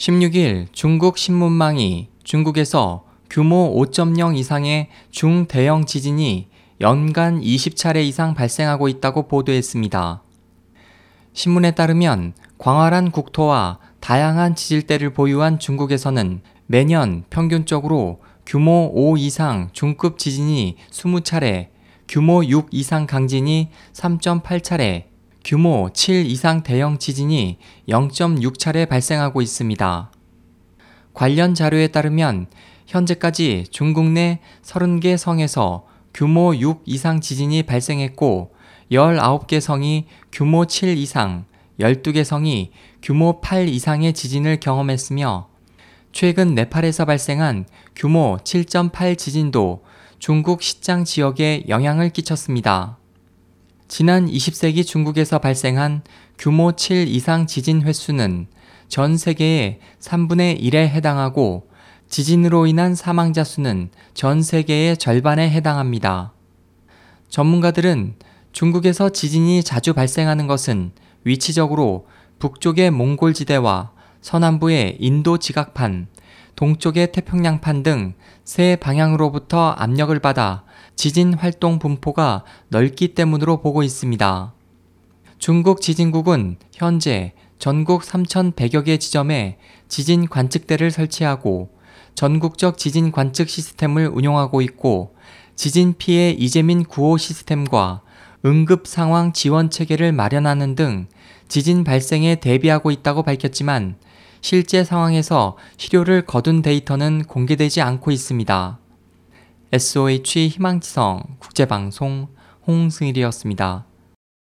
16일 중국 신문망이 중국에서 규모 5.0 이상의 중대형 지진이 연간 20차례 이상 발생하고 있다고 보도했습니다. 신문에 따르면 광활한 국토와 다양한 지질대를 보유한 중국에서는 매년 평균적으로 규모 5 이상 중급 지진이 20차례, 규모 6 이상 강진이 3.8차례, 규모 7 이상 대형 지진이 0.6차례 발생하고 있습니다. 관련 자료에 따르면 현재까지 중국 내 30개 성에서 규모 6 이상 지진이 발생했고 19개 성이 규모 7 이상, 12개 성이 규모 8 이상의 지진을 경험했으며 최근 네팔에서 발생한 규모 7.8 지진도 중국 시장 지역에 영향을 끼쳤습니다. 지난 20세기 중국에서 발생한 규모 7 이상 지진 횟수는 전 세계의 3분의 1에 해당하고 지진으로 인한 사망자 수는 전 세계의 절반에 해당합니다. 전문가들은 중국에서 지진이 자주 발생하는 것은 위치적으로 북쪽의 몽골 지대와 서남부의 인도 지각판, 동쪽의 태평양판 등 세 방향으로부터 압력을 받아 지진 활동 분포가 넓기 때문으로 보고 있습니다. 중국 지진국은 현재 전국 3,100여 개 지점에 지진 관측대를 설치하고 전국적 지진 관측 시스템을 운용하고 있고 지진 피해 이재민 구호 시스템과 응급 상황 지원 체계를 마련하는 등 지진 발생에 대비하고 있다고 밝혔지만 실제 상황에서 실효를 거둔 데이터는 공개되지 않고 있습니다. SOH 희망지성 국제방송 홍승일이었습니다.